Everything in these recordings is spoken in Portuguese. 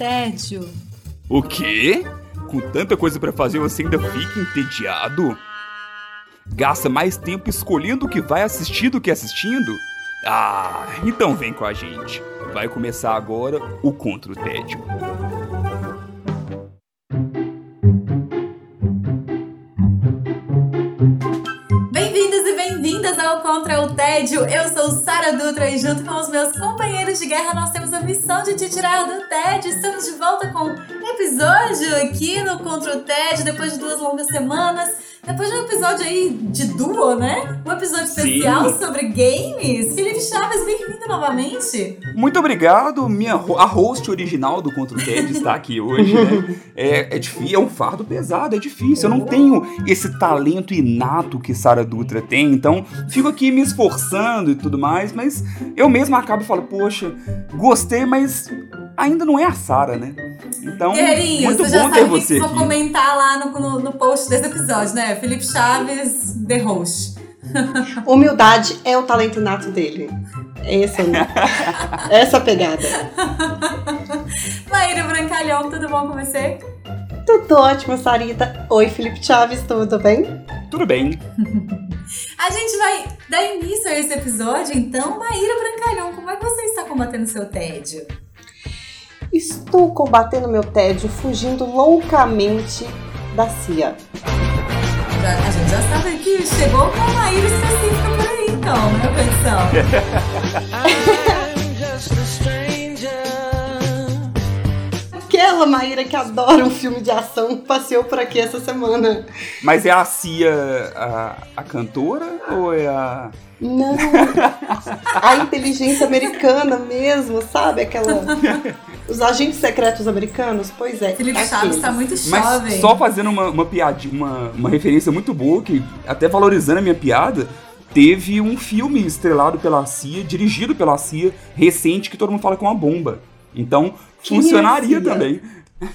tédio. O quê? Com tanta coisa para fazer você ainda fica entediado? Gasta mais tempo escolhendo o que vai assistir do que assistindo? Ah, então vem com a gente. Vai começar agora o Contra o Tédio. Tédio. Eu sou Sara Dutra e junto com os meus companheiros de guerra nós temos a missão de te tirar do tédio. Estamos de volta com um episódio aqui no Contra o Tédio depois de duas longas semanas. Depois de um episódio aí de duo, né? Um episódio especial Sim. sobre games. Felipe Chaves, bem-vindo novamente. Muito obrigado. Minha, a host original do Contra o TED está aqui hoje, né? É, é difícil, é um fardo pesado, é difícil. Eu não tenho esse talento inato que Sara Dutra tem, então fico aqui me esforçando e tudo mais, mas eu mesmo acabo e falo, poxa, gostei, mas ainda não é a Sara, né? Então, muito você bom ter você que comentar lá no, no, no, post desse episódio, né? Felipe Chaves, The Host. Humildade é o talento nato dele. Esse, essa pegada. Maíra Brancalhão, tudo bom com você? Tudo ótimo, Sarita. Oi, Felipe Chaves, tudo bem? Tudo bem. A gente vai dar início a esse episódio, então, Maíra Brancalhão, como é que você está combatendo seu tédio? Estou combatendo meu tédio fugindo loucamente da CIA. A gente já sabe que chegou com uma Maíra específica por aí, então, né, produção? Aquela Maíra que adora um filme de ação passeou por aqui essa semana. Mas é a Cia a, a cantora ou é a não, a inteligência americana mesmo, sabe? Aquela. Os agentes secretos americanos, pois é. Felipe Chaves tá muito jovem. Mas só fazendo uma, uma piadinha, uma, uma referência muito boa, que até valorizando a minha piada, teve um filme estrelado pela CIA, dirigido pela CIA, recente, que todo mundo fala com uma bomba. Então, Quem é funcionaria é também.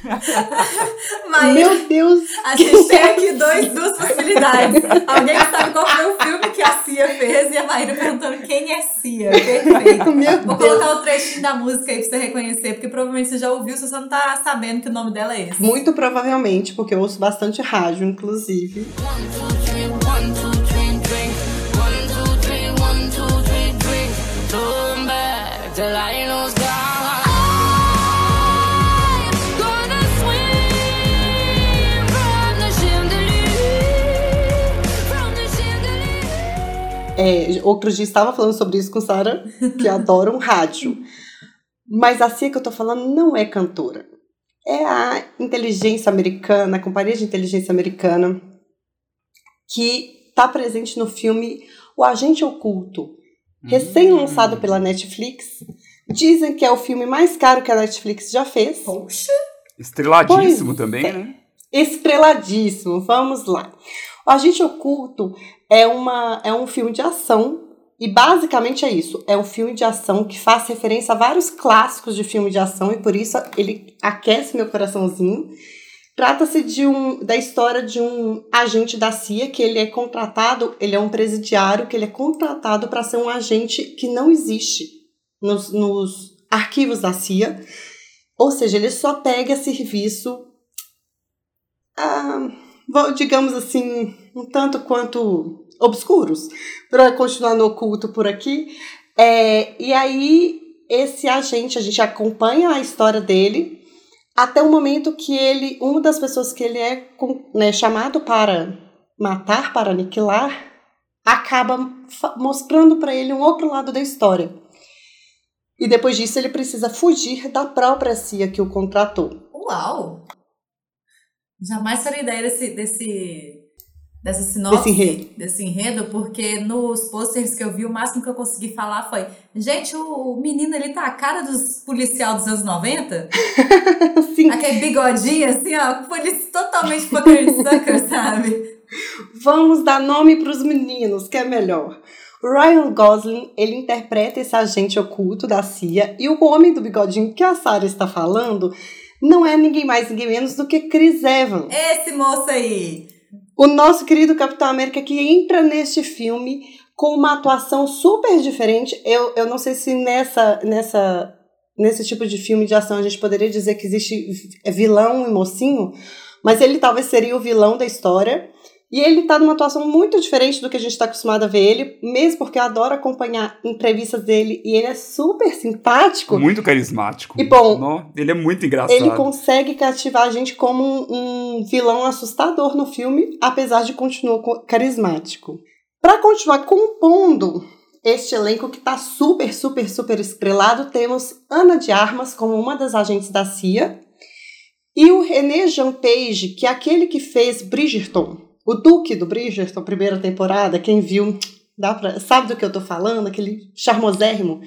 Mas Meu Deus! A gente tem aqui dois, duas possibilidades. Alguém sabe qual foi o filme que a Cia fez e a Maíra perguntando quem é Cia. Perfeito. Meu Vou Deus. colocar o trechinho da música aí pra você reconhecer, porque provavelmente você já ouviu, você só não tá sabendo que o nome dela é esse. Muito provavelmente, porque eu ouço bastante rádio, inclusive. One, two, three, one, two, É, outros dias estava falando sobre isso com Sara, que adoram rádio. Mas a Cia que eu tô falando não é cantora. É a inteligência americana, a companhia de inteligência americana, que está presente no filme O Agente Oculto, recém-lançado pela Netflix. Dizem que é o filme mais caro que a Netflix já fez. Poxa! Estreladíssimo pois também, é. né? Estreladíssimo, vamos lá. O Agente Oculto é, uma, é um filme de ação e basicamente é isso. É um filme de ação que faz referência a vários clássicos de filme de ação e por isso ele aquece meu coraçãozinho. Trata-se de um da história de um agente da CIA que ele é contratado, ele é um presidiário que ele é contratado para ser um agente que não existe nos, nos arquivos da CIA. Ou seja, ele só pega serviço, ah, digamos assim, um tanto quanto obscuros, para continuar no oculto por aqui. É, e aí, esse agente, a gente acompanha a história dele até o momento que ele, uma das pessoas que ele é né, chamado para matar, para aniquilar, acaba mostrando para ele um outro lado da história. E depois disso ele precisa fugir da própria CIA que o contratou. Uau! Jamais faria ideia desse, desse dessa sinopse, desse enredo. desse enredo, porque nos posters que eu vi, o máximo que eu consegui falar foi: gente, o menino ele tá a cara dos policial dos anos 90? Sim. Aquele bigodinho assim, ó, polícia totalmente poker sucker, sabe? Vamos dar nome pros meninos, que é melhor. Ryan Gosling, ele interpreta esse agente oculto da CIA e o homem do bigodinho que a Sarah está falando não é ninguém mais, ninguém menos do que Chris Evans. Esse moço aí o nosso querido Capitão América que entra neste filme com uma atuação super diferente. Eu, eu não sei se nessa, nessa nesse tipo de filme de ação a gente poderia dizer que existe vilão e mocinho, mas ele talvez seria o vilão da história. E ele tá numa atuação muito diferente do que a gente está acostumado a ver ele, mesmo porque eu adoro acompanhar entrevistas dele e ele é super simpático. Muito carismático. E bom, Nó, ele é muito engraçado. ele consegue cativar a gente como um, um vilão assustador no filme, apesar de continuar co- carismático. Para continuar compondo este elenco que tá super, super, super estrelado, temos Ana de Armas como uma das agentes da CIA e o René Jean Page, que é aquele que fez Bridgerton, o Duque do Bridgerton, primeira temporada, quem viu, dá pra, sabe do que eu tô falando, aquele charmosérrimo.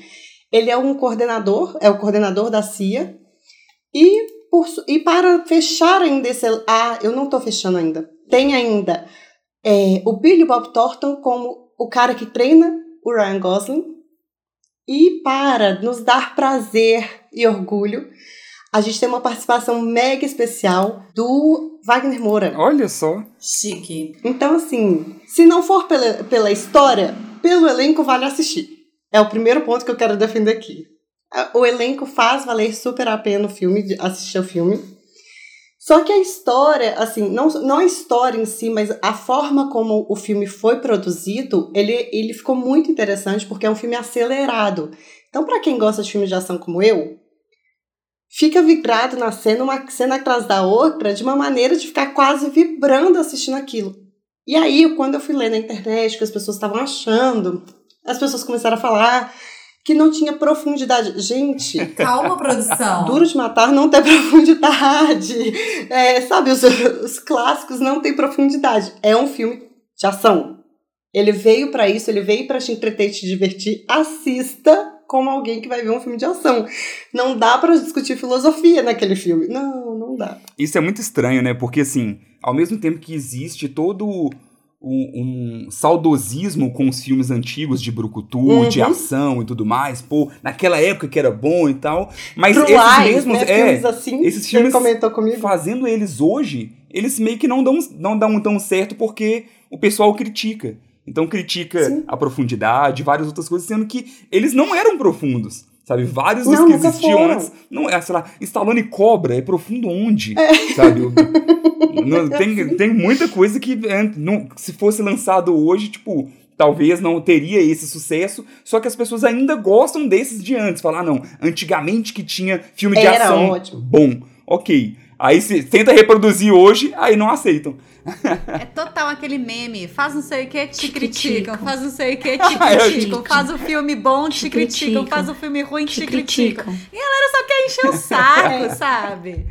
Ele é um coordenador, é o coordenador da CIA. E, por e para fechar ainda esse. Ah, eu não tô fechando ainda. Tem ainda é, o Billy Bob Thornton como o cara que treina o Ryan Gosling. E para nos dar prazer e orgulho, a gente tem uma participação mega especial do Wagner Moura. Olha só. Chique. Então, assim, se não for pela, pela história, pelo elenco vale assistir. É o primeiro ponto que eu quero defender aqui. A- O elenco faz valer super a pena o filme, assistir o filme. Só que a história, assim, não, não a história em si, mas a forma como o filme foi produzido, ele, ele ficou muito interessante porque é um filme acelerado. Então, para quem gosta de filmes de ação como eu, fica vibrado na cena, uma cena atrás da outra, de uma maneira de ficar quase vibrando assistindo aquilo. E aí, quando eu fui ler na internet que as pessoas estavam achando, as pessoas começaram a falar que não tinha profundidade. Gente, Calma, produção. Duro de Matar não tem profundidade. É, sabe, os, os clássicos não têm profundidade. É um filme de ação. Ele veio pra isso, ele veio pra te entreter e te divertir. Assista como alguém que vai ver um filme de ação. Não dá pra discutir filosofia naquele filme. Não, não dá. Isso é muito estranho, né? Porque, assim, ao mesmo tempo que existe todo um, um saudosismo com os filmes antigos de brucutu, Uhum. de ação e tudo mais, pô, naquela época que era bom e tal, mas True esses Lies, mesmos, né? é, filmes assim, esses filmes comentou comigo. fazendo eles hoje, eles meio que não dão, não dão tão certo porque o pessoal critica. Então critica Sim. a profundidade, várias outras coisas, sendo que eles não eram profundos. Sabe, vários dos Não, que nunca existiam foram. antes. Não é, sei lá, Stallone Cobra é profundo onde? Sabe? o- não- tem, tem muita coisa que é, não- se fosse lançado hoje, tipo, talvez não teria esse sucesso, só que as pessoas ainda gostam desses de antes. Falar, ah, não, antigamente que tinha filme de Era ação ótimo. bom, ok. Aí se tenta reproduzir hoje, aí não aceitam. É total aquele meme. Faz não sei o que, te Te criticam. criticam. Faz não sei o que, te criticam. Faz o filme bom, te Te criticam. criticam. Faz o filme ruim, te Te criticam. criticam. Só quer encher o saco, sabe?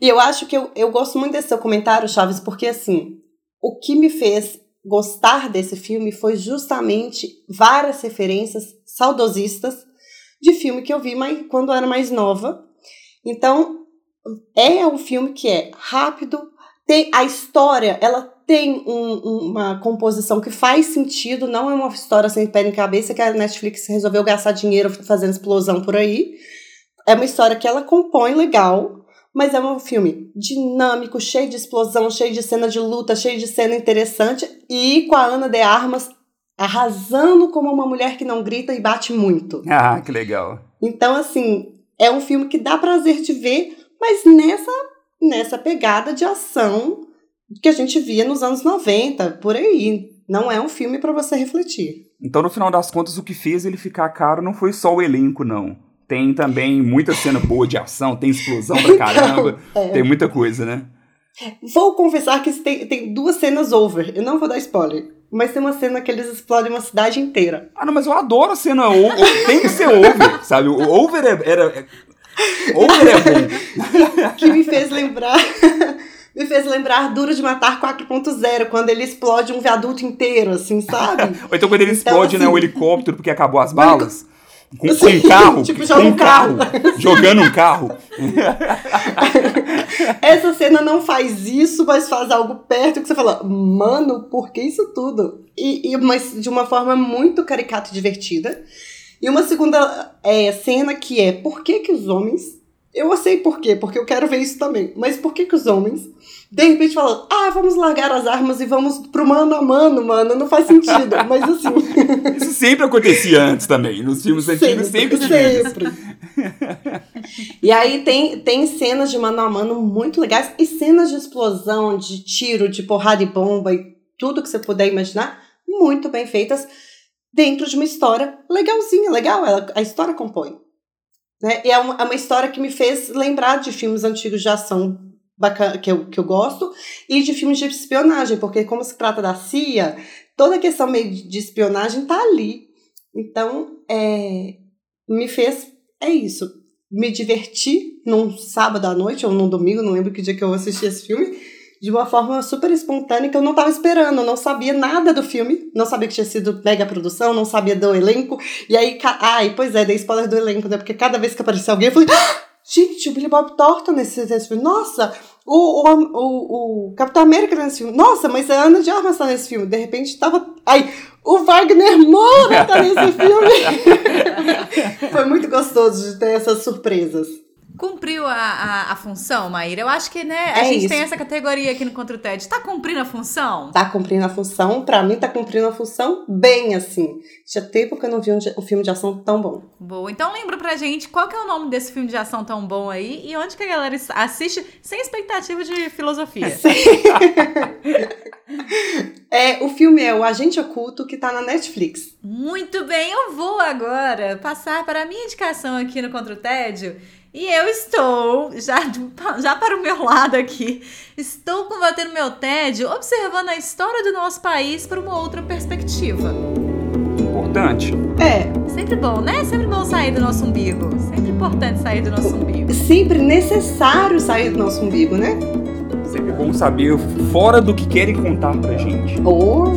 E eu acho que eu, eu gosto muito desse seu comentário, Chaves, porque assim, o que me fez gostar desse filme foi justamente várias referências saudosistas de filme que eu vi mais, quando eu era mais nova. Então, é um filme que é rápido, tem a história, ela tem um- um- uma composição que faz sentido, não é uma história sem pé nem cabeça que a Netflix resolveu gastar dinheiro fazendo explosão por aí. É uma história que ela compõe legal, mas é um filme dinâmico, cheio de explosão, cheio de cena de luta, cheio de cena interessante e com a Ana de Armas arrasando como uma mulher que não grita e bate muito. Ah, que legal. Então, assim, é um filme que dá prazer de ver, mas nessa, nessa pegada de ação que a gente via nos anos 90, por aí. Não é um filme pra você refletir. Então, no final das contas, o que fez ele ficar caro não foi só o elenco, não. Tem também muita cena boa de ação, tem explosão pra caramba, É. tem muita coisa, né? Vou confessar que tem, tem duas cenas over. Eu não vou dar spoiler. Mas tem uma cena que eles explodem uma cidade inteira. Ah, não, mas eu adoro a cena over. Tem que ser over, sabe? O over é, era. Over é bom. Que me fez lembrar. me fez lembrar Duro de Matar 4.0, quando ele explode um viaduto inteiro, assim, sabe? Ou então quando ele Então, explode, né, assim- o helicóptero porque acabou as balas. Com, com um carro. tipo, com um um carro. Jogando um carro. Essa cena não faz isso, mas faz algo perto que você fala, mano, por que isso tudo? E, e mas de uma forma muito caricata e divertida. E uma segunda é, cena que é por que, que os homens. Eu sei por quê, porque eu quero ver isso também. Mas por que, que os homens, de repente, falam, ah, vamos largar as armas e vamos pro mano a mano, mano, não faz sentido. Mas assim. Isso sempre acontecia antes também. Nos filmes antigos sempre, sempre, sempre. e aí tem, tem cenas de mano a mano muito legais e cenas de explosão, de tiro, de porrada e bomba e tudo que você puder imaginar, muito bem feitas dentro de uma história legalzinha, legal, ela, a história compõe. Né? E é uma, é uma história que me fez lembrar de filmes antigos de ação bacana, que, eu, que eu gosto e de filmes de espionagem, porque como se trata da CIA, toda a questão meio de espionagem tá ali. Então, é, me fez, é isso, me divertir num sábado à noite ou num domingo, não lembro que dia que eu assisti esse filme, de uma forma super espontânea que eu não estava esperando, não sabia nada do filme, não sabia que tinha sido mega produção, não sabia do elenco, e aí, ai, pois é, dei spoiler do elenco, né, porque cada vez que aparecia alguém, eu falei, ah, gente, o Billy Bob Thornton nesse, nesse filme, nossa, o, o, o, o Capitão América nesse filme, nossa, mas a Ana de Armas tá nesse filme, de repente tava, ai, o Wagner Moura tá nesse filme. Foi muito gostoso de ter essas surpresas. Cumpriu a, a, a, função, Maíra? Eu acho que, né, a É gente isso. tem essa categoria aqui no Contra o TED. Tá cumprindo a função? Tá cumprindo a função, pra mim tá cumprindo a função bem assim. Tinha tempo que eu não vi um, um filme de ação tão bom. Boa. Então lembra pra gente qual que é o nome desse filme de ação tão bom aí e onde que a galera assiste sem expectativa de filosofia. É, o filme é O Agente Oculto, que tá na Netflix. Muito bem, eu vou agora passar para a minha indicação aqui no Contra o Tédio. E eu estou, já, já para o meu lado aqui, estou combatendo meu tédio, observando a história do nosso país por uma outra perspectiva. Importante. É, Sempre bom, né? Sempre bom sair do nosso umbigo. Sempre importante sair do nosso umbigo. sempre necessário sair do nosso umbigo, né? Sempre bom saber fora do que querem contar pra gente. Ou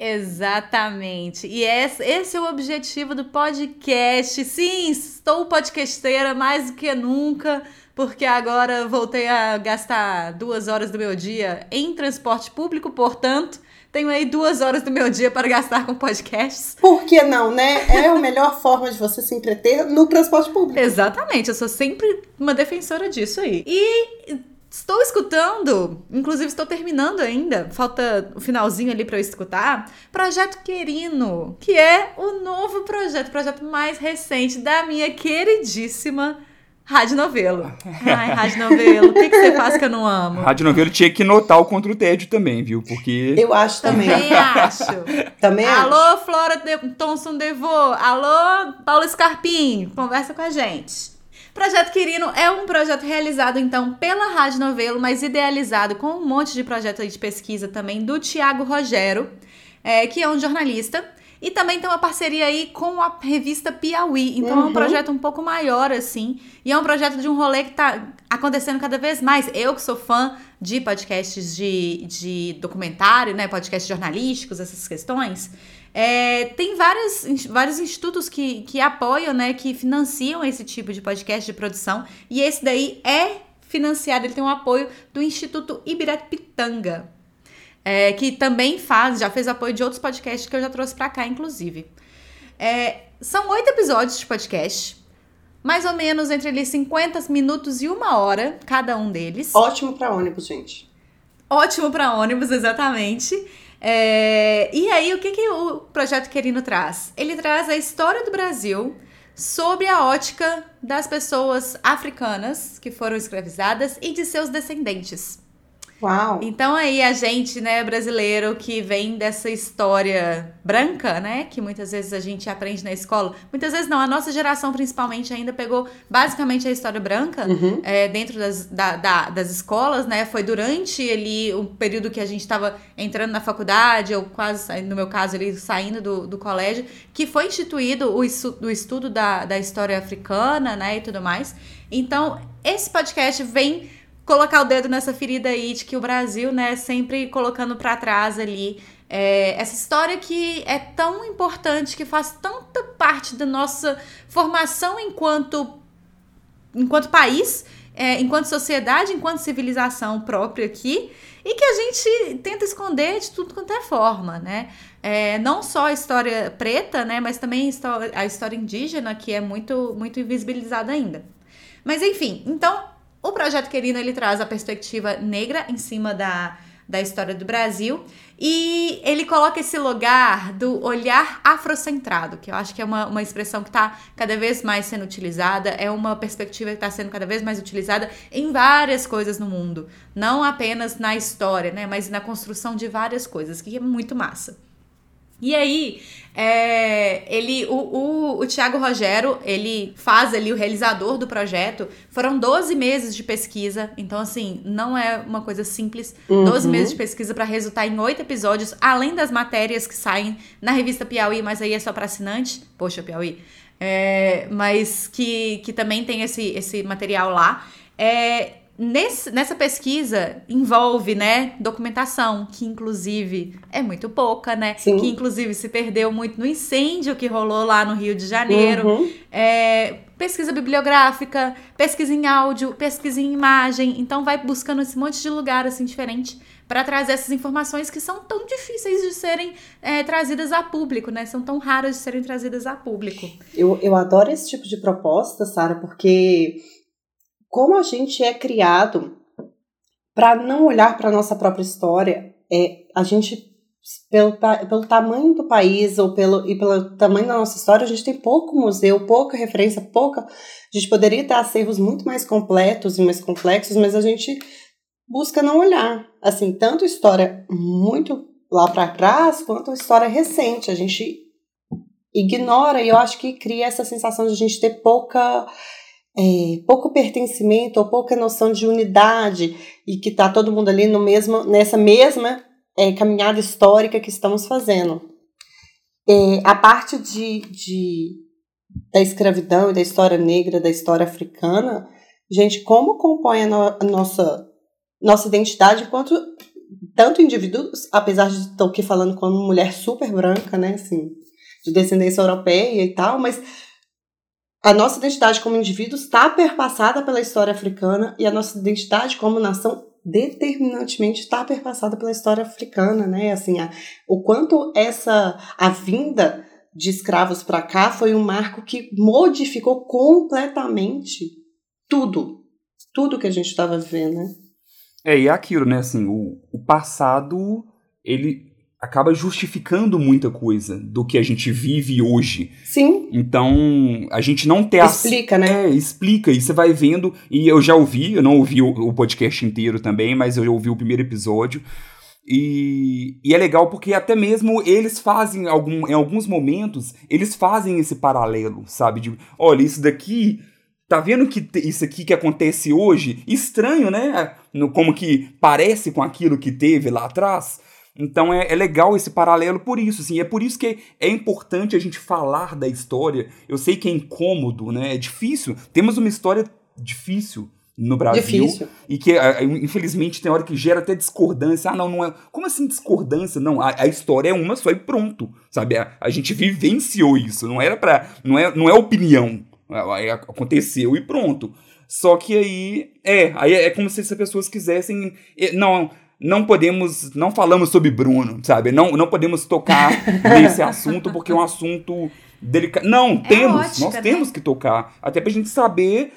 Exatamente. E esse, esse é o objetivo do podcast. Sim, estou podcasteira mais do que nunca, porque agora voltei a gastar duas horas do meu dia em transporte público, portanto, tenho aí duas horas do meu dia para gastar com podcasts. por que não, né? É a melhor forma de você se entreter no transporte público. Exatamente, eu sou sempre uma defensora disso aí. E estou escutando, inclusive estou terminando ainda, falta o finalzinho ali para eu escutar, Projeto Querino, que é o novo projeto, o projeto mais recente da minha queridíssima Rádio Novelo. Ai, Rádio Novelo, o que, que você faz que eu não amo? Rádio Novelo tinha que notar o contra o tédio também, viu? Porque. Eu acho também. Também acho. Também acho. Alô, Flora de Thomson Devô. Alô, Paulo Scarpim. Conversa com a gente. Projeto Quirino é um projeto realizado, então, pela Rádio Novelo, mas idealizado com um monte de projeto de pesquisa também do Tiago Rogero, é, que é um jornalista. E também tem uma parceria aí com a revista Piauí. Então é um Uhum. projeto um pouco maior, assim. E é um projeto de um rolê que tá acontecendo cada vez mais. Eu que sou fã de podcasts de, de documentário, né? Podcasts jornalísticos, essas questões. É, tem vários, vários institutos que, que apoiam, né? Que financiam esse tipo de podcast de produção. E esse daí é financiado, ele tem um apoio do Instituto Ibirapitanga é, que também faz, já fez apoio de outros podcasts que eu já trouxe pra cá, inclusive. É, são oito episódios de podcast, mais ou menos entre ali 50 minutos e uma hora, cada um deles. Ótimo pra ônibus, gente. Ótimo pra ônibus, exatamente. É, e aí, o que, que o Projeto Querino traz? Ele traz a história do Brasil sob a ótica das pessoas africanas que foram escravizadas e de seus descendentes. Uau. Então aí a gente, né, brasileiro que vem dessa história branca, né, que muitas vezes a gente aprende na escola, muitas vezes não, a nossa geração principalmente ainda pegou basicamente a história branca Uhum. é, dentro das, da- da- das escolas, né, foi durante ali o período que a gente estava entrando na faculdade, ou quase, no meu caso ali, saindo do, do colégio, que foi instituído o, o estudo da, da história africana, né, e tudo mais. Então, esse podcast vem colocar o dedo nessa ferida aí de que o Brasil, né, sempre colocando pra trás ali é, essa história que é tão importante, que faz tanta parte da nossa formação enquanto, enquanto país, é, enquanto sociedade, enquanto civilização própria aqui, e que a gente tenta esconder de tudo quanto é forma, né? É, não só a história preta, né, mas também a história indígena, que é muito, muito invisibilizada ainda. Mas enfim, então o projeto Querino ele traz a perspectiva negra em cima da, da história do Brasil. E ele coloca esse lugar do olhar afrocentrado, que eu acho que é uma, uma expressão que está cada vez mais sendo utilizada, é uma perspectiva que está sendo cada vez mais utilizada em várias coisas no mundo. Não apenas na história, né? Mas na construção de várias coisas, que é muito massa. E aí, é, ele, o, o, o Tiago Rogero, ele faz ali o realizador do projeto. Foram 12 meses de pesquisa, então assim, não é uma coisa simples. Uhum. 12 meses de pesquisa para resultar em oito episódios, além das matérias que saem na revista Piauí, mas aí é só para assinante. Poxa, Piauí. É, mas que, que também tem esse, esse material lá. É, Nesse, nessa pesquisa envolve, né, documentação, que inclusive é muito pouca, né? Sim. Que inclusive se perdeu muito no incêndio que rolou lá no Rio de Janeiro. Uhum. É, pesquisa bibliográfica, pesquisa em áudio, pesquisa em imagem. Então vai buscando esse monte de lugar assim diferente para trazer essas informações que são tão difíceis de serem é, trazidas a público, né? São tão raras de serem trazidas a público. Eu, eu adoro esse tipo de proposta, Sara, porque como a gente é criado para não olhar para a nossa própria história, é a gente pelo, pelo tamanho do país ou pelo, e pelo tamanho da nossa história, a gente tem pouco museu, pouca referência, pouca. A gente poderia ter acervos muito mais completos e mais complexos, mas a gente busca não olhar. Assim, tanto história muito lá para trás, quanto história recente. A gente ignora e eu acho que cria essa sensação de a gente ter pouca é, pouco pertencimento ou pouca noção de unidade e que está todo mundo ali no mesmo, nessa mesma é, caminhada histórica que estamos fazendo. É, a parte de, de, da escravidão e da história negra, da história africana, gente, como compõe a, no, a nossa, nossa identidade enquanto tanto indivíduos, apesar de estar aqui falando como mulher super branca, né, assim, de descendência europeia e tal, mas a nossa identidade como indivíduos está perpassada pela história africana e a nossa identidade como nação determinantemente está perpassada pela história africana, né? Assim, a, o quanto essa a vinda de escravos para cá foi um marco que modificou completamente tudo, tudo que a gente estava vivendo, né? É, e é aquilo, né? Assim, o, o passado ele acaba justificando muita coisa do que a gente vive hoje. Sim. Então, a gente não tem... Explica, né? É, explica. E você vai vendo... E eu já ouvi, eu não ouvi o, o podcast inteiro também, mas eu já ouvi o primeiro episódio. E, e, é legal porque até mesmo eles fazem, algum, em alguns momentos, eles fazem esse paralelo, sabe? De, olha, isso daqui... Tá vendo que isso aqui que acontece hoje? Estranho, né? No, como que parece com aquilo que teve lá atrás. Então é, é, legal esse paralelo por isso, assim, é por isso que é importante a gente falar da história. Eu sei que é incômodo, né? É difícil. Temos uma história difícil no Brasil difícil. e que infelizmente tem hora que gera até discordância. Ah, não, não é. Como assim discordância? Não, a, a história é uma só e pronto, sabe? A, a gente vivenciou isso, não era para, não é, não é opinião. Aconteceu e pronto. Só que aí é, aí é como se as pessoas quisessem, não, não podemos, não falamos sobre Bruno, sabe? Não, não podemos tocar nesse assunto porque é um assunto delicado. Não, é temos, ótica, nós né? temos que tocar, até pra gente saber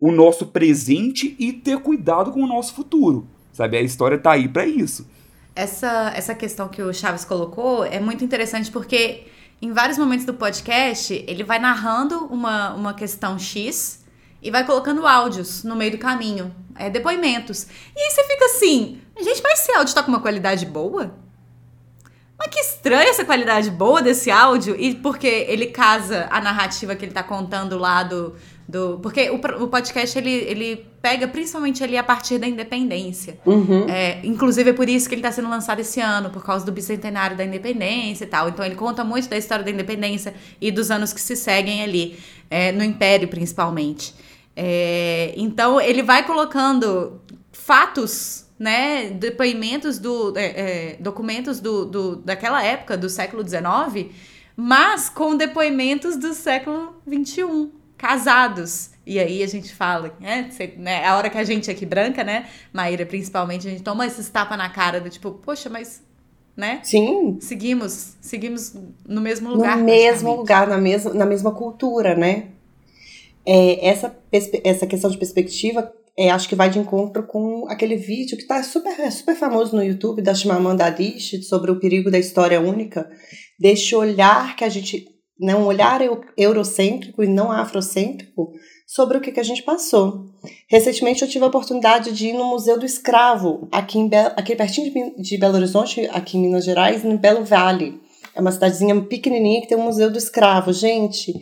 o nosso presente e ter cuidado com o nosso futuro, sabe? A história tá aí para isso. Essa, essa questão que o Chaves colocou é muito interessante porque em vários momentos do podcast ele vai narrando uma, uma questão X e vai colocando áudios no meio do caminho, é, depoimentos. E aí você fica assim, gente, mas esse áudio tá com uma qualidade boa? Mas que estranha essa qualidade boa desse áudio, e porque ele casa a narrativa que ele tá contando lá do. do porque o, o podcast ele, ele pega principalmente ali a partir da independência. Uhum. É, inclusive é por isso que ele tá sendo lançado esse ano, por causa do bicentenário da independência e tal. Então ele conta muito da história da independência e dos anos que se seguem ali, é, no Império principalmente. É, então ele vai colocando fatos, né, depoimentos do é, é, documentos do, do, daquela época do século XIX, mas com depoimentos do século XXI, casados. E aí a gente fala, né, né, a hora que a gente aqui branca, né, Maíra principalmente, a gente toma esses tapas na cara do tipo, poxa, mas né? Sim. Seguimos, seguimos no mesmo lugar. No mesmo lugar, na mesma, na mesma cultura, né? É, essa, essa questão de perspectiva é, acho que vai de encontro com aquele vídeo que está super, é super famoso no YouTube da Chimamanda Adichie sobre o perigo da história única, deste olhar que a gente, né, um olhar eurocêntrico e não afrocêntrico sobre o que, que a gente passou. Recentemente eu tive a oportunidade de ir no Museu do Escravo, aqui, em Be aqui pertinho de, de Belo Horizonte, aqui em Minas Gerais, no Belo Vale. É uma cidadezinha pequenininha que tem um Museu do Escravo. Gente,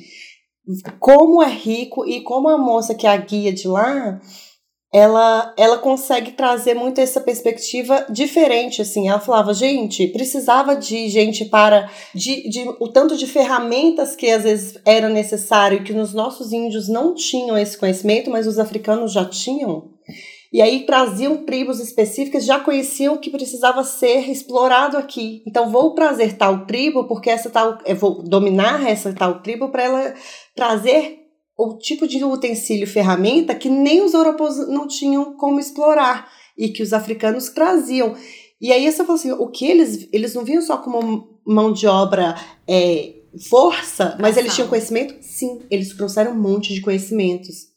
como é rico e como a moça que é a guia de lá, ela, ela consegue trazer muito essa perspectiva diferente, assim. Ela falava, gente, precisava de gente para... De, de, o tanto de ferramentas que às vezes era necessário, que nos nossos índios não tinham esse conhecimento, mas os africanos já tinham. E aí traziam tribos específicas, já conheciam que precisava ser explorado aqui. Então vou trazer tal tribo porque essa tal, eu vou dominar essa tal tribo para ela trazer o tipo de utensílio, ferramenta que nem os europeus não tinham como explorar e que os africanos traziam. E aí você falou assim, o que eles eles não viam só como mão de obra é, força, mas eles tinham conhecimento? Sim, eles trouxeram um monte de conhecimentos.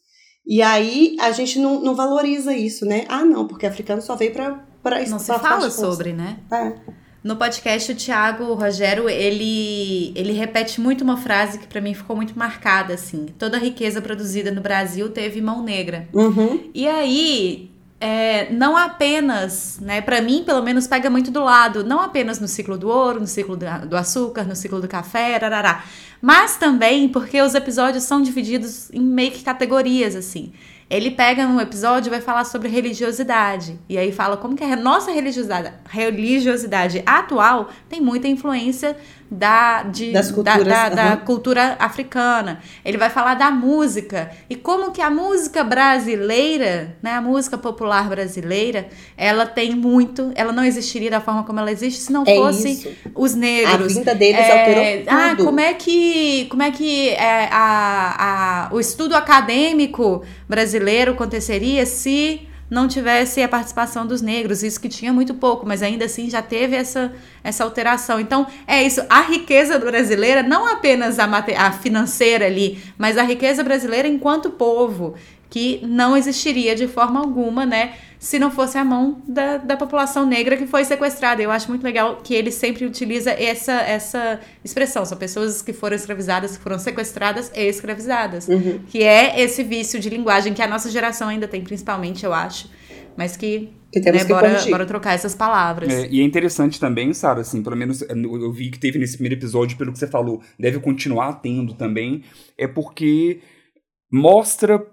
E aí a gente não, não valoriza isso, né? Ah, não, porque africano só veio para para Não se fala sobre, né? É. No podcast, o Thiago o Rogério, ele, ele repete muito uma frase que para mim ficou muito marcada, assim. Toda a riqueza produzida no Brasil teve mão negra. Uhum. E aí, é, não apenas, né, para mim, pelo menos, pega muito do lado, não apenas no ciclo do ouro, no ciclo do, açúcar, no ciclo do café, rarará, mas também porque os episódios são divididos em meio que categorias, assim. Ele pega um episódio e vai falar sobre religiosidade. E aí fala como que a nossa religiosidade, religiosidade atual tem muita influência da, de, Das culturas, da, da, da aham. cultura africana. Ele vai falar da música e como que a música brasileira, né, a música popular brasileira, ela tem muito, ela não existiria da forma como ela existe se não É fosse isso. os A negros. vinda deles É, alterou ah, tudo. como é que, como é que é, a, a, o estudo acadêmico brasileiro aconteceria se não tivesse a participação dos negros? Isso que tinha muito pouco, mas ainda assim já teve essa, essa alteração. Então, é isso. A riqueza brasileira, não apenas a, a financeira ali, mas a riqueza brasileira enquanto povo, que não existiria de forma alguma, né? Se não fosse a mão da, da população negra que foi sequestrada. Eu acho muito legal que ele sempre utiliza essa, essa expressão. São pessoas que foram escravizadas, que foram sequestradas e escravizadas. Uhum. Que é esse vício de linguagem que a nossa geração ainda tem, principalmente, eu acho. Mas que, Que temos né, que bora, bora trocar essas palavras. É, e é interessante também, Sara, assim, pelo menos eu eu vi que teve nesse primeiro episódio, pelo que você falou, deve continuar tendo também, é porque mostra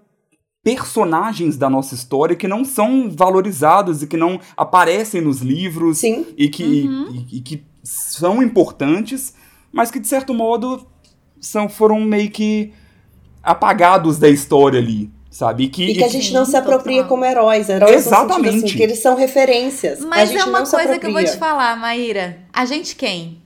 personagens da nossa história que não são valorizados e que não aparecem nos livros Sim. e que, e- e que são importantes, mas que de certo modo são, foram meio que apagados da história ali, sabe? E que, E que a gente não se apropria total. como heróis. Heróis no sentido Exatamente. assim, que eles são referências. a Mas gente é uma coisa que eu vou te falar, Maíra. A gente quem?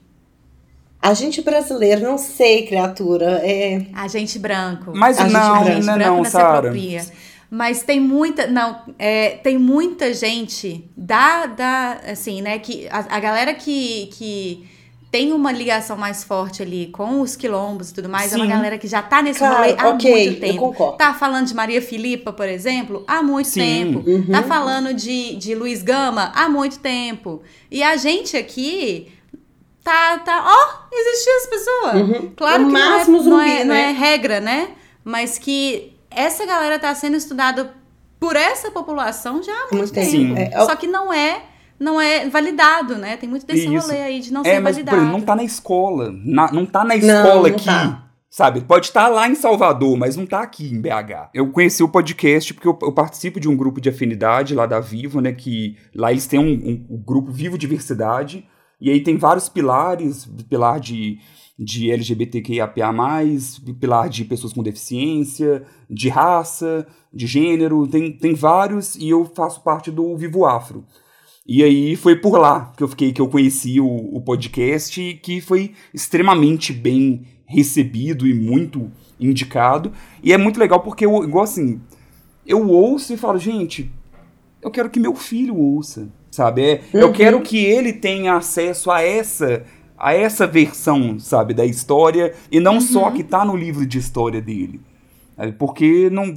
A gente brasileiro, não sei, criatura. É... A gente branco. Mas A gente não, branco, não, é branco não, se Sara. apropria. Mas tem muita, não, é, tem muita gente da, da assim, né, que a, a galera que, que tem uma ligação mais forte ali com os quilombos e tudo mais, é uma Sim. galera que já tá nesse Claro, rolê há ok, muito eu tempo. concordo. Tá falando de Maria Filipa, por exemplo, há muito Sim. tempo. Uhum. Tá falando de, de Luiz Gama há muito tempo. E a gente aqui tá, tá, ó, existiam as pessoas. Uhum. Claro No que não é, máximo não, zumbi, é, não né? é regra, né? Mas que essa galera tá sendo estudada por essa população já há muito Muito tempo. Sim. É, Só que não é, não é validado, né? Tem muito desse Isso. rolê aí de não É, ser mas por validado. exemplo, não tá na escola. Na- não tá na Não, escola não aqui. tá. Sabe? Pode estar lá em Salvador, mas não tá aqui em BH. Eu conheci o podcast porque eu, eu participo de um grupo de afinidade lá da Vivo, né? Que lá eles têm um, um- um grupo Vivo Diversidade. E aí tem vários pilares, pilar de, de LGBTQIAPA+, pilar de pessoas com deficiência, de raça, de gênero, tem, tem vários, e eu faço parte do Vivo Afro. E aí foi por lá que eu fiquei, que eu conheci o, o podcast, que foi extremamente bem recebido e muito indicado. E é muito legal porque eu, igual assim, eu ouço e falo, gente, eu quero que meu filho ouça, sabe? É, Eu Uhum. quero que ele tenha acesso a essa a essa versão, sabe, da história e não só a que tá no livro de história dele. Porque não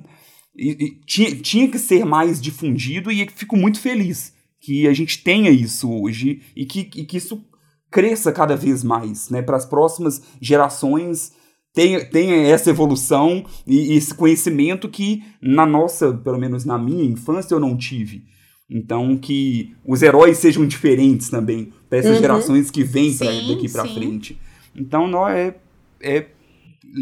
e, e tinha, tinha que ser mais difundido e fico muito feliz que a gente tenha isso hoje e que, e que isso cresça cada vez mais, né? Para as próximas gerações tenha, tenha essa evolução e, e esse conhecimento que na nossa, pelo menos na minha infância, eu não tive. Então, que os heróis sejam diferentes também para essas uhum. gerações que vêm pra, daqui para frente. Então, não é, é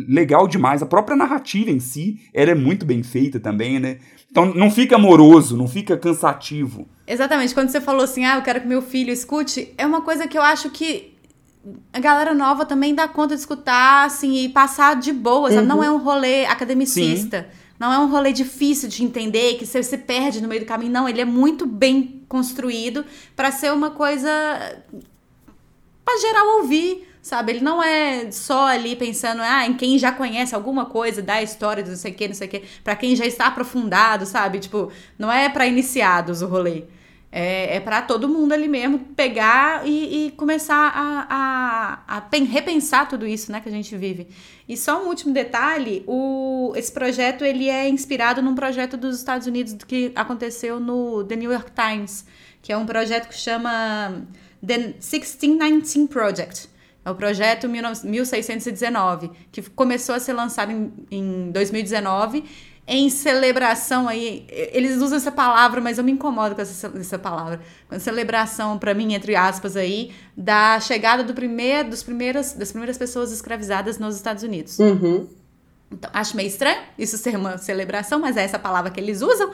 legal demais. A própria narrativa em si, ela é muito bem feita também, né? Então, não fica amoroso, não fica cansativo. Exatamente. Quando você falou assim, ah, eu quero que meu filho escute, é uma coisa que eu acho que a galera nova também dá conta de escutar, assim, e passar de boa? Uhum. Não é um rolê academicista. Sim. Não é um rolê difícil de entender, que você se perde no meio do caminho. Não, ele é muito bem construído para ser uma coisa para geral ouvir, sabe? Ele não é só ali pensando ah, em quem já conhece alguma coisa da história do não sei o que, não sei o que, para quem já está aprofundado, sabe? Tipo, não é para iniciados o rolê. É, é para todo mundo ali mesmo pegar e, e começar a, a, a, repensar tudo isso né, que a gente vive. E só um último detalhe, o, esse projeto ele é inspirado num projeto dos Estados Unidos que aconteceu no The New York Times, que é um projeto que chama The 1619 Project. É o projeto 1619, que começou a ser lançado em, em 2019 em celebração aí, eles usam essa palavra, mas eu me incomodo com essa, essa palavra. Com celebração, para mim, entre aspas, aí, da chegada do primeiro, dos primeiras, das primeiras pessoas escravizadas nos Estados Unidos. Uhum. Então, acho meio estranho isso ser uma celebração, mas é essa palavra que eles usam.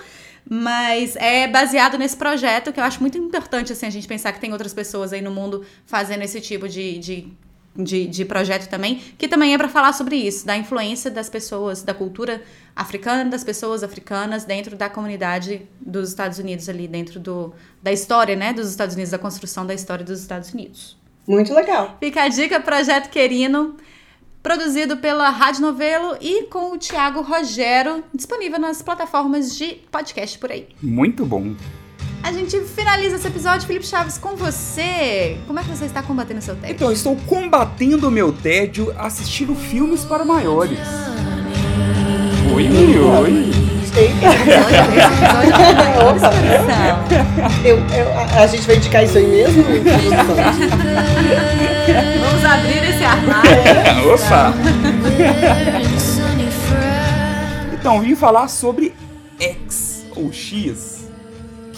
Mas é baseado nesse projeto que eu acho muito importante, assim, a gente pensar que tem outras pessoas aí no mundo fazendo esse tipo de, de de, de projeto também, que também é para falar sobre isso, da influência das pessoas, da cultura africana, das pessoas africanas dentro da comunidade dos Estados Unidos ali, dentro do, da história, né, dos Estados Unidos, da construção da história dos Estados Unidos. Muito legal. Fica a dica, Projeto Querino, produzido pela Rádio Novelo e com o Tiago Rogero, disponível nas plataformas de podcast por aí. Muito bom. A gente finaliza esse episódio, Felipe Chaves, com você. Como é que você está combatendo o seu tédio? Então, estou combatendo o meu tédio assistindo filmes para maiores. Oi, oi, oi. eu, eu, a, a gente vai indicar isso aí mesmo? Vamos abrir esse armário. Opa! então, vim falar sobre X ou X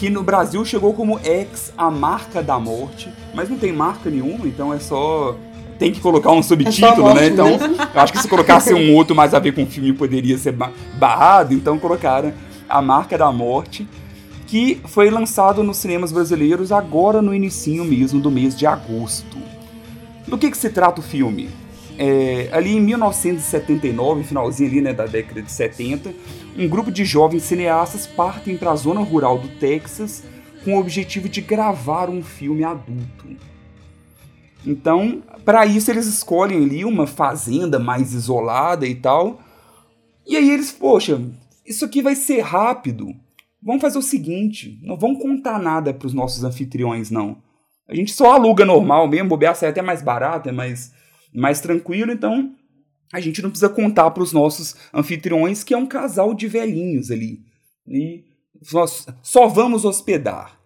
que no Brasil chegou como X, a marca da morte, mas não tem marca nenhuma, então é só tem que colocar um subtítulo, é né? Então, eu acho que se colocasse um outro mais a ver com o filme poderia ser barrado, então colocaram a marca da morte, que foi lançado nos cinemas brasileiros agora no inicinho mesmo do mês de agosto. Do que, que se trata o filme? É, ali em 1979, finalzinho ali né, da década de 70, um grupo de jovens cineastas partem para a zona rural do Texas com o objetivo de gravar um filme adulto. Então, para isso eles escolhem ali uma fazenda mais isolada e tal. E aí eles, poxa, isso aqui vai ser rápido. Vamos fazer o seguinte, não vamos contar nada para os nossos anfitriões não. A gente só aluga normal mesmo, bobear sai até mais barato, é mais mais tranquilo, então a gente não precisa contar para os nossos anfitriões que é um casal de velhinhos ali. E nós só vamos hospedar.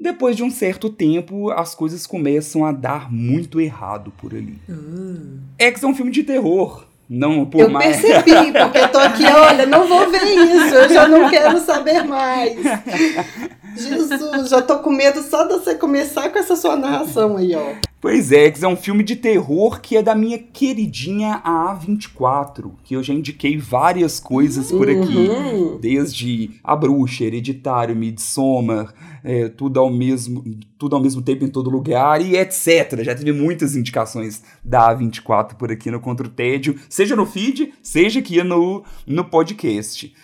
Depois de um certo tempo, as coisas começam a dar muito errado por ali. Uh. X é um filme de terror. Não por eu mais. percebi, porque eu tô aqui, olha, não vou ver isso, eu já não quero saber mais. Jesus, já tô com medo só de você começar com essa sua narração aí, ó. Pois é, que é um filme de terror que é da minha queridinha A24, que eu já indiquei várias coisas por aqui, uhum. desde A Bruxa, Hereditário, Midsommar, é, tudo, ao mesmo, tudo ao mesmo tempo em todo lugar e etc. Já teve muitas indicações da A24 por aqui no Contra o Tédio, seja no feed, seja aqui no, no podcast.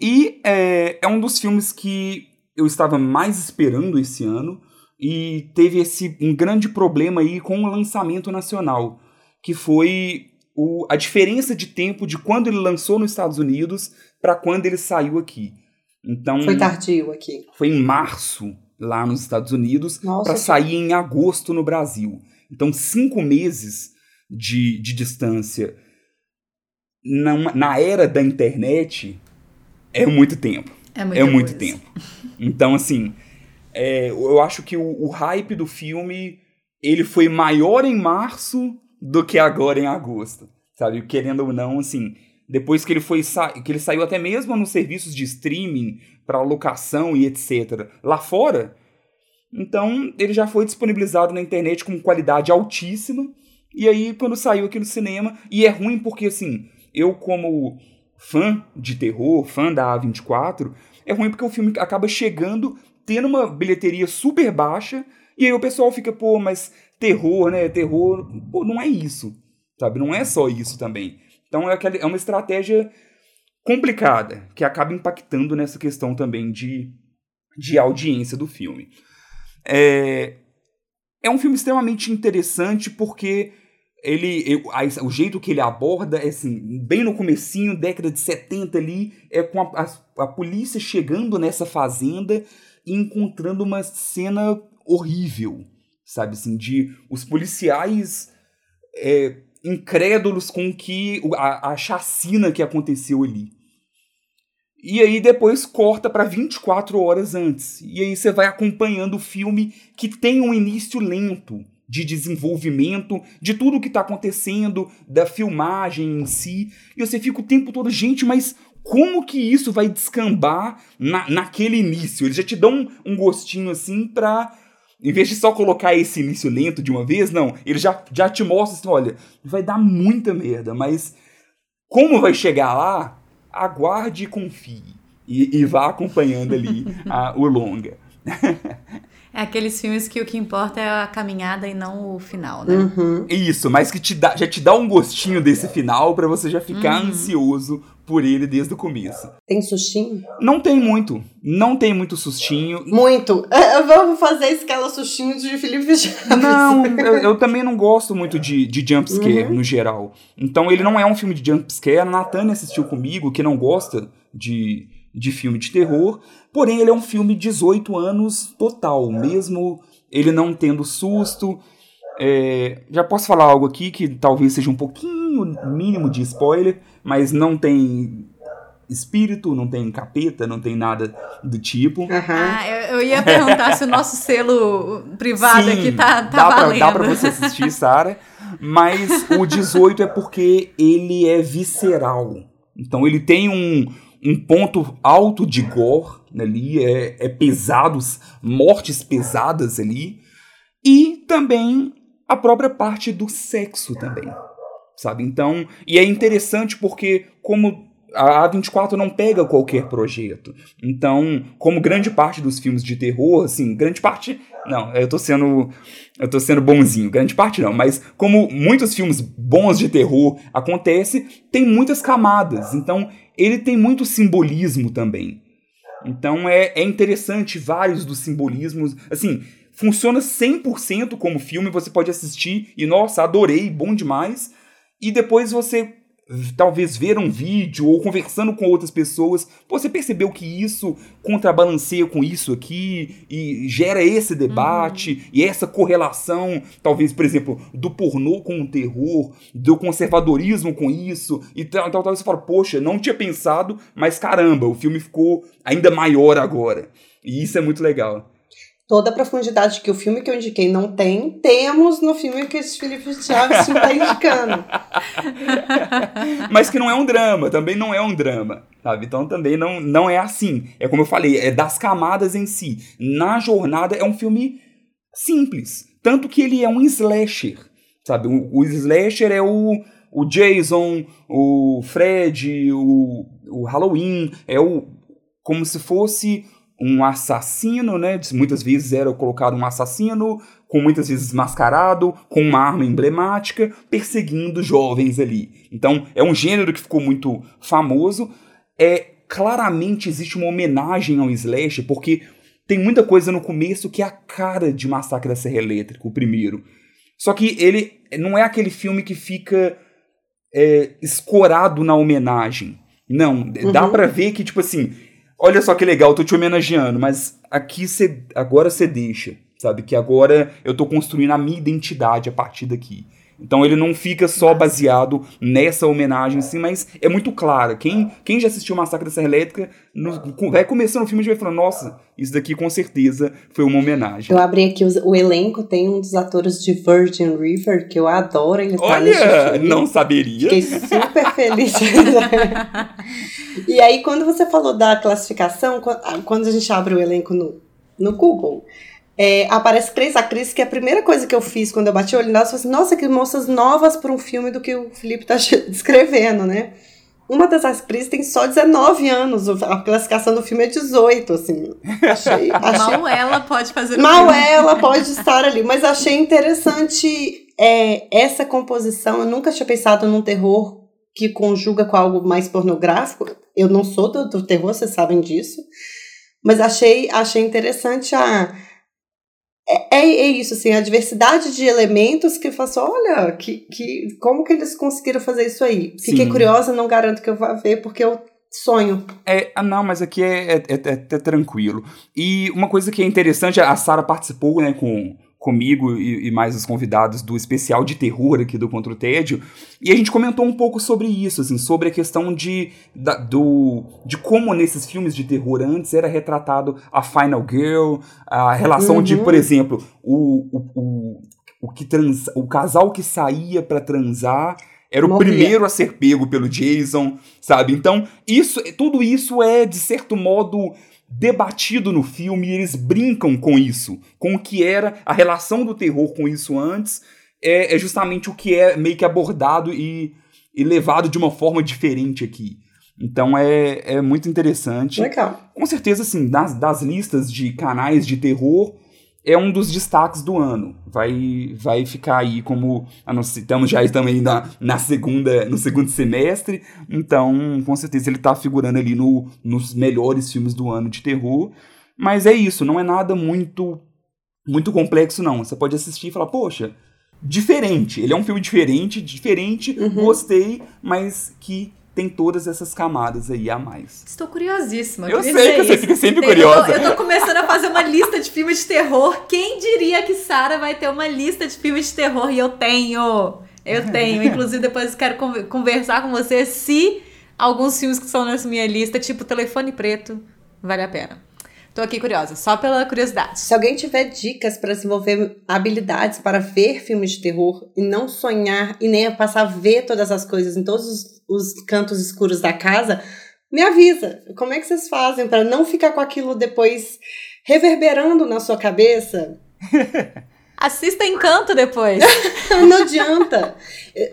E é, é um dos filmes que eu estava mais esperando esse ano, e teve esse um grande problema aí com o lançamento nacional, que foi o, a diferença de tempo de quando ele lançou nos Estados Unidos para quando ele saiu aqui. Então foi tardio aqui. Foi em março lá nos Estados Unidos para sair em agosto no Brasil. Então cinco meses de, de distância na, na era da internet É muito tempo. É, É muito coisa. tempo. Então, assim, é, eu acho que o, o hype do filme ele foi maior em março do que agora em agosto, sabe? Querendo ou não, assim, depois que ele foi que ele saiu até mesmo nos serviços de streaming para locação e etc. Lá fora, então ele já foi disponibilizado na internet com qualidade altíssima. E aí quando saiu aqui no cinema, e é ruim porque assim, eu como fã de terror, fã da A24, é ruim porque o filme acaba chegando tendo uma bilheteria super baixa, e aí o pessoal fica, pô, mas terror, né? Terror, pô, não é isso, sabe? Não é só isso também. Então é, aquela, é uma estratégia complicada, que acaba impactando nessa questão também de, de audiência do filme. É, é um filme extremamente interessante porque ele, eu- a- o jeito que ele aborda é assim, bem no comecinho, década de 70 ali, é com a, a, a polícia chegando nessa fazenda e encontrando uma cena horrível, sabe assim, de os policiais é, incrédulos com que a, a chacina que aconteceu ali. E aí depois corta para 24 horas antes. E aí você vai acompanhando o filme que tem um início lento de desenvolvimento, de tudo que tá acontecendo, da filmagem em si. E você fica o tempo todo, gente, mas como que isso vai descambar na, naquele início? Eles já te dão um, um gostinho assim pra. Em vez de só colocar esse início lento de uma vez, não. Ele já, já te mostra assim: olha, vai dar muita merda, mas como vai chegar lá, aguarde e confie. E, e vá acompanhando ali a- o longa. É aqueles filmes que o que importa é a caminhada e não o final, né? Uhum. Isso, mas que te dá, já te dá um gostinho desse final pra você já ficar ansioso por ele desde o começo. Tem sustinho? Não tem muito, não tem muito sustinho. Muito. Vamos fazer escala sustinho de Felipe Chaves. Não, eu, eu também não gosto muito de, de jumpscare no geral. Então ele não é um filme de jumpscare. A Natânia assistiu comigo, que não gosta de, de filme de terror. Porém, ele é um filme 18 anos total, mesmo ele não tendo susto. É, já posso falar algo aqui que talvez seja um pouquinho mínimo de spoiler, mas não tem espírito, não tem capeta, não tem nada do tipo. Aham. Ah, eu, eu ia perguntar se o nosso selo privado Sim, aqui tá, tá dá pra- valendo. dá pra você assistir, Sara. Mas o 18 é porque ele é visceral. Então ele tem um, um ponto alto de gore ali, é, é pesados, mortes pesadas ali. E também a própria parte do sexo também. Sabe? Então, e é interessante porque como a A24 não pega qualquer projeto. Então, como grande parte dos filmes de terror, assim, grande parte, não, eu tô sendo eu tô sendo bonzinho, grande parte não, mas como muitos filmes bons de terror acontece, tem muitas camadas. Então, ele tem muito simbolismo também. Então é, é interessante vários dos simbolismos. Assim, funciona 100% como filme, você pode assistir e, nossa, adorei, bom demais. E depois você talvez ver um vídeo ou conversando com outras pessoas, pô, você percebeu que isso contrabalanceia com isso aqui e gera esse debate e essa correlação, talvez, por exemplo, do pornô com o terror, do conservadorismo com isso e tal, tal, tal. Você fala, poxa, não tinha pensado, mas caramba, o filme ficou ainda maior agora. E isso é muito legal. Toda a profundidade que o filme que eu indiquei não tem, temos no filme que esse Felipe Chaves está indicando. Mas que não é um drama, também não é um drama, sabe? Então também não, não é assim. É como eu falei, é das camadas em si. Na jornada é um filme simples. Tanto que ele é um slasher, sabe? O, o slasher é o, o Jason, o Fred, o, o Halloween, é o como se fosse um assassino, né? Muitas vezes era colocado um assassino, com muitas vezes mascarado, com uma arma emblemática, perseguindo jovens ali. Então, é um gênero que ficou muito famoso. É claramente existe uma homenagem ao slasher, porque tem muita coisa no começo que é a cara de Massacre da Serra Elétrica, o primeiro. Só que ele não é aquele filme que fica é, escorado na homenagem. Não, dá Uhum. pra ver que, tipo assim, olha só que legal, eu tô te homenageando, mas aqui cê, agora você deixa, sabe? Que agora eu tô construindo a minha identidade a partir daqui. Então ele não fica só baseado nessa homenagem, assim, mas é muito clara. Quem, quem já assistiu Massacre da Serra Elétrica no, vai começando o filme e vai falando, nossa, isso daqui com certeza foi uma homenagem. Eu abri aqui o, o elenco, tem um dos atores de Virgin River, que eu adoro, ele tá Olha, não saberia. Fiquei super feliz. e aí, quando você falou da classificação, quando a gente abre o elenco no, no Google, é, aparece três atrizes, que é a primeira coisa que eu fiz quando eu bati o olho nelas, foi assim, nossa, que moças novas para um filme do que o Felipe tá descrevendo, né? Uma das atrizes tem só 19 anos, a classificação do filme é 18, assim. Achei, achei... Mal ela pode fazer Mal ela pode estar ali, mas achei interessante é, essa composição. Eu nunca tinha pensado num terror que conjuga com algo mais pornográfico. Eu não sou do, do terror, vocês sabem disso. Mas achei, achei interessante a é, é, é, isso, assim, a diversidade de elementos que faço, olha, que, que, como que eles conseguiram fazer isso aí? Fiquei Sim. curiosa, não garanto que eu vá ver, porque eu sonho. É, ah, não, mas aqui é, é, é, é tranquilo. E uma coisa que é interessante, a Sara participou, né, com comigo e, e, mais os convidados do especial de terror aqui do Contra o Tédio, e a gente comentou um pouco sobre isso, assim, sobre a questão de, da, do, de como nesses filmes de terror antes era retratado a Final Girl, a relação uhum. de, por exemplo, o, o, o, o, que trans, o casal que saía para transar era o Morria. primeiro a ser pego pelo Jason, sabe? Então, isso, tudo isso é, de certo modo, debatido no filme e eles brincam com isso, com o que era a relação do terror com isso antes, é, é justamente o que é meio que abordado e, e, levado de uma forma diferente aqui. Então é, é muito interessante. Legal. Com certeza, assim, das, das listas de canais de terror, é um dos destaques do ano. Vai, vai ficar aí como estamos já também na, na segunda, no segundo semestre, então com certeza ele está figurando ali no, nos melhores filmes do ano de terror. Mas é isso, não é nada muito muito complexo não. Você pode assistir e falar, poxa, diferente. Ele é um filme diferente, diferente, uhum. gostei, mas que tem todas essas camadas aí a mais. Estou curiosíssima. Eu sei que você fica sempre curiosa. Eu tô, eu tô, começando a fazer uma lista de filmes de terror. Quem diria que Sara vai ter uma lista de filmes de terror? E eu tenho. Eu tenho. Inclusive, depois quero conversar com você se alguns filmes que são nessa minha lista, tipo Telefone Preto, vale a pena. Tô aqui curiosa, só pela curiosidade. Se alguém tiver dicas para desenvolver habilidades para ver filmes de terror e não sonhar e nem passar a ver todas as coisas em todos os, os cantos escuros da casa, me avisa. Como é que vocês fazem para não ficar com aquilo depois reverberando na sua cabeça? Assista Encanto depois. não adianta.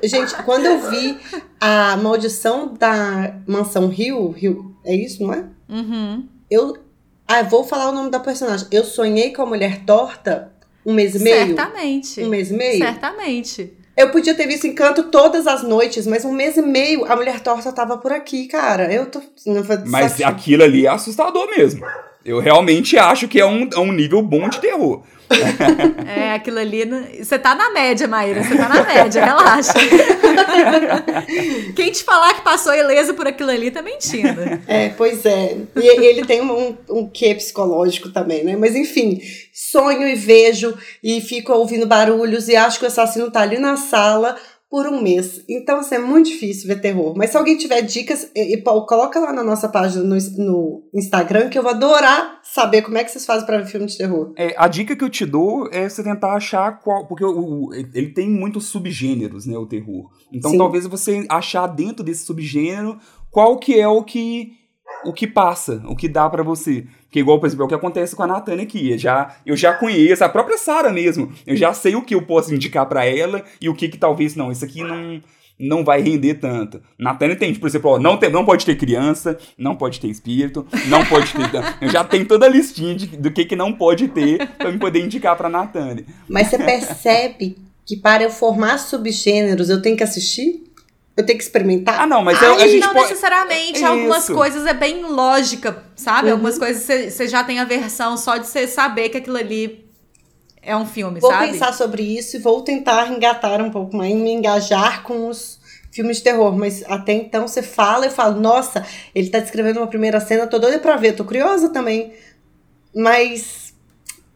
Gente, quando eu vi a maldição da mansão Rio, Rio é isso, não é? Uhum. Eu ah, vou falar o nome da personagem. Eu sonhei com a mulher torta um mês e meio. Certamente. Um mês e meio? Certamente. Eu podia ter visto Encanto todas as noites, mas um mês e meio a mulher torta tava por aqui, cara. Eu tô. Mas aquilo ali é assustador mesmo. Eu realmente acho que é um, é um nível bom de terror. É, aquilo ali. Você tá na média, Maíra. Você tá na média, relaxa. Quem te falar que passou ileso por aquilo ali tá mentindo. É, pois é. E ele tem um, um quê psicológico também, né? Mas enfim, sonho e vejo e fico ouvindo barulhos e acho que o assassino tá ali na sala por um mês. Então, assim, é muito difícil ver terror. Mas se alguém tiver dicas, e, e, coloca lá na nossa página no, no, Instagram, que eu vou adorar saber como é que vocês fazem para ver filme de terror. É, a dica que eu te dou é você tentar achar qual. Porque o, o ele tem muitos subgêneros, né? O terror. Então, Sim. talvez você achar dentro desse subgênero qual que é o que o que passa, o que dá para você. Que igual, por exemplo, é o que acontece com a Natânia aqui. Eu já, eu já conheço, a própria Sara mesmo. Eu já sei o que eu posso indicar para ela e o que que talvez não. Isso aqui não não vai render tanto. Natânia tem, por exemplo, ó, não, tem, não pode ter criança, não pode ter espírito, não pode ter. eu já tenho toda a listinha de, do que, que não pode ter pra eu poder indicar pra Natânia. Mas você percebe que para eu formar subgêneros eu tenho que assistir? Eu tenho que experimentar? Ah, não, mas eu, a gente não pode... necessariamente. É algumas coisas é bem lógica, sabe? Uhum. Algumas coisas você já tem a versão só de você saber que aquilo ali é um filme, vou sabe? Vou pensar sobre isso e vou tentar engatar um pouco mais, me engajar com os filmes de terror. Mas até então você fala e fala, nossa, ele tá descrevendo uma primeira cena, tô doida pra ver, tô curiosa também. Mas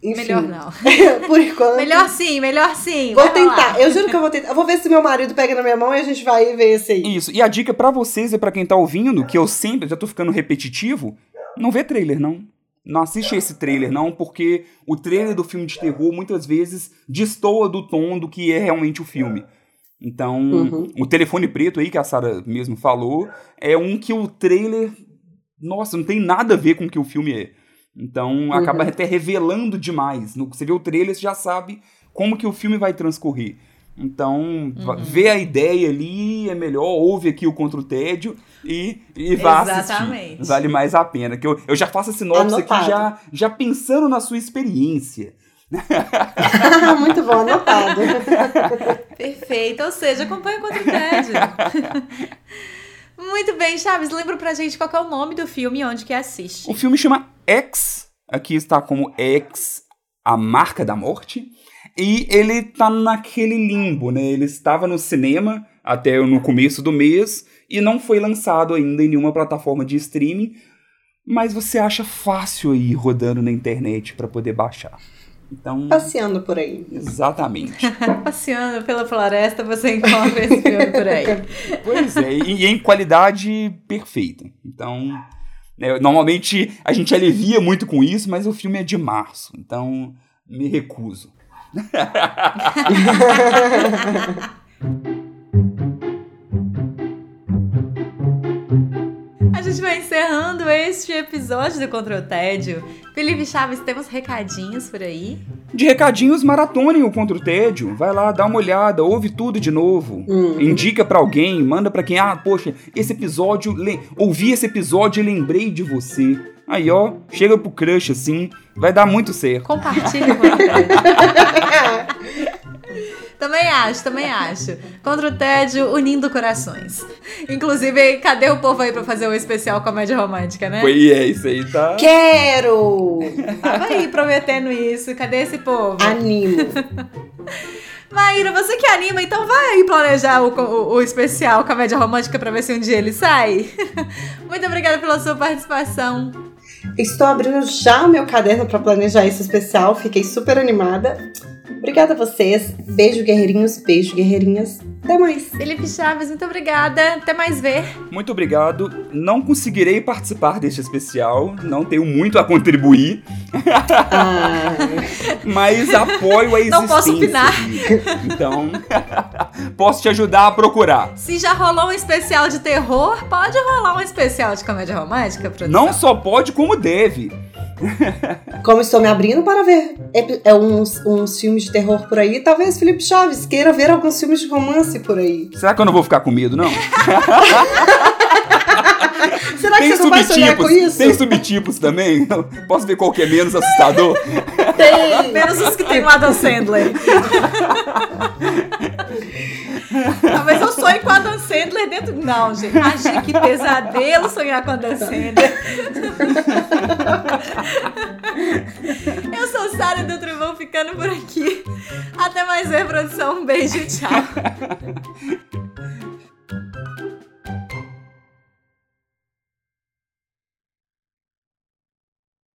Enfim. Melhor não. Por enquanto. Melhor sim, melhor sim. Vou vai tentar. rolar. Eu juro que eu vou tentar. Eu vou ver se meu marido pega na minha mão e a gente vai ver esse aí. Isso. E a dica pra vocês e pra quem tá ouvindo, que eu sempre, já tô ficando repetitivo, não vê trailer, não. Não assiste esse trailer, não, porque o trailer do filme de terror muitas vezes destoa do tom do que é realmente o filme. Então, Uhum. o telefone preto aí, que a Sarah mesmo falou, é um que o trailer. Nossa, não tem nada a ver com o que o filme é. Então, acaba até revelando demais. No- Você vê o trailer, você já sabe como que o filme vai transcorrer. Então, va- vê a ideia ali, é melhor, ouve aqui o Contra o Tédio e, e vá Exatamente. assistir. Vale mais a pena. Que eu, eu já faço a sinopse aqui Anotado. já, já pensando na sua experiência. Muito bom, anotado. Perfeito. Ou seja, acompanha contra o tédio. Muito bem, Chaves. Lembra pra gente qual é o nome do filme e onde que assiste. O filme chama X, aqui está como X, a marca da morte, e ele tá naquele limbo, né? Ele estava no cinema até no começo do mês e não foi lançado ainda em nenhuma plataforma de streaming, mas você acha fácil aí rodando na internet para poder baixar. Então, Passeando por aí. exatamente. Passeando pela floresta, você encontra esse filme por aí. Pois é, e, e em qualidade perfeita. Então, né, normalmente a gente alivia muito com isso, mas o filme é de março, então me recuso. gente vai encerrando este episódio do Contra o Tédio. Felipe Chaves, temos recadinhos por aí? De recadinhos, maratonem o Contra o Tédio. Vai lá, dá uma olhada, ouve tudo de novo. Indica pra alguém, manda pra quem. Ah, poxa, esse episódio. le- Ouvi esse episódio e lembrei de você. Aí, ó, chega pro crush assim, vai dar muito certo. Compartilhe com a. Também acho, também acho. Contra o tédio, unindo corações. Inclusive, cadê o povo aí pra fazer o especial comédia romântica, né? Foi, é, isso aí tá. Quero! Tava aí prometendo isso. Cadê esse povo? Animo. Maíra, você que anima, então vai aí planejar o, o- o especial comédia romântica pra ver se um dia ele sai. Muito obrigada pela sua participação. Estou abrindo já o meu caderno para planejar esse especial. Fiquei super animada. Obrigada a vocês. Beijo, guerreirinhos. Beijo, guerreirinhas. Até mais. Felipe Chaves, muito obrigada. Até mais ver. Muito obrigado. Não conseguirei participar deste especial, não tenho muito a contribuir, Ah, mas apoio a existência. Não posso opinar. Então, posso te ajudar a procurar. Se já rolou um especial de terror, pode rolar um especial de comédia romântica, produção? Não só pode, como deve. como estou me abrindo para ver é, uns, uns filmes de terror por aí, talvez Felipe Chaves queira ver alguns filmes de romance por aí. Será que eu não vou ficar com medo, não? Será que Tem você não vai sonhar com subtipos, isso? tem subtipos também. Posso ver qual que é menos assustador? Tem. Menos os que tem o Adam Sandler. Talvez eu sonhe com o Adam Sandler dentro. Não, gente. Imagina que pesadelo sonhar com o Adam Sandler. Eu sou Sara do Trovão ficando por aqui. Até mais ver, produção. Um beijo, tchau.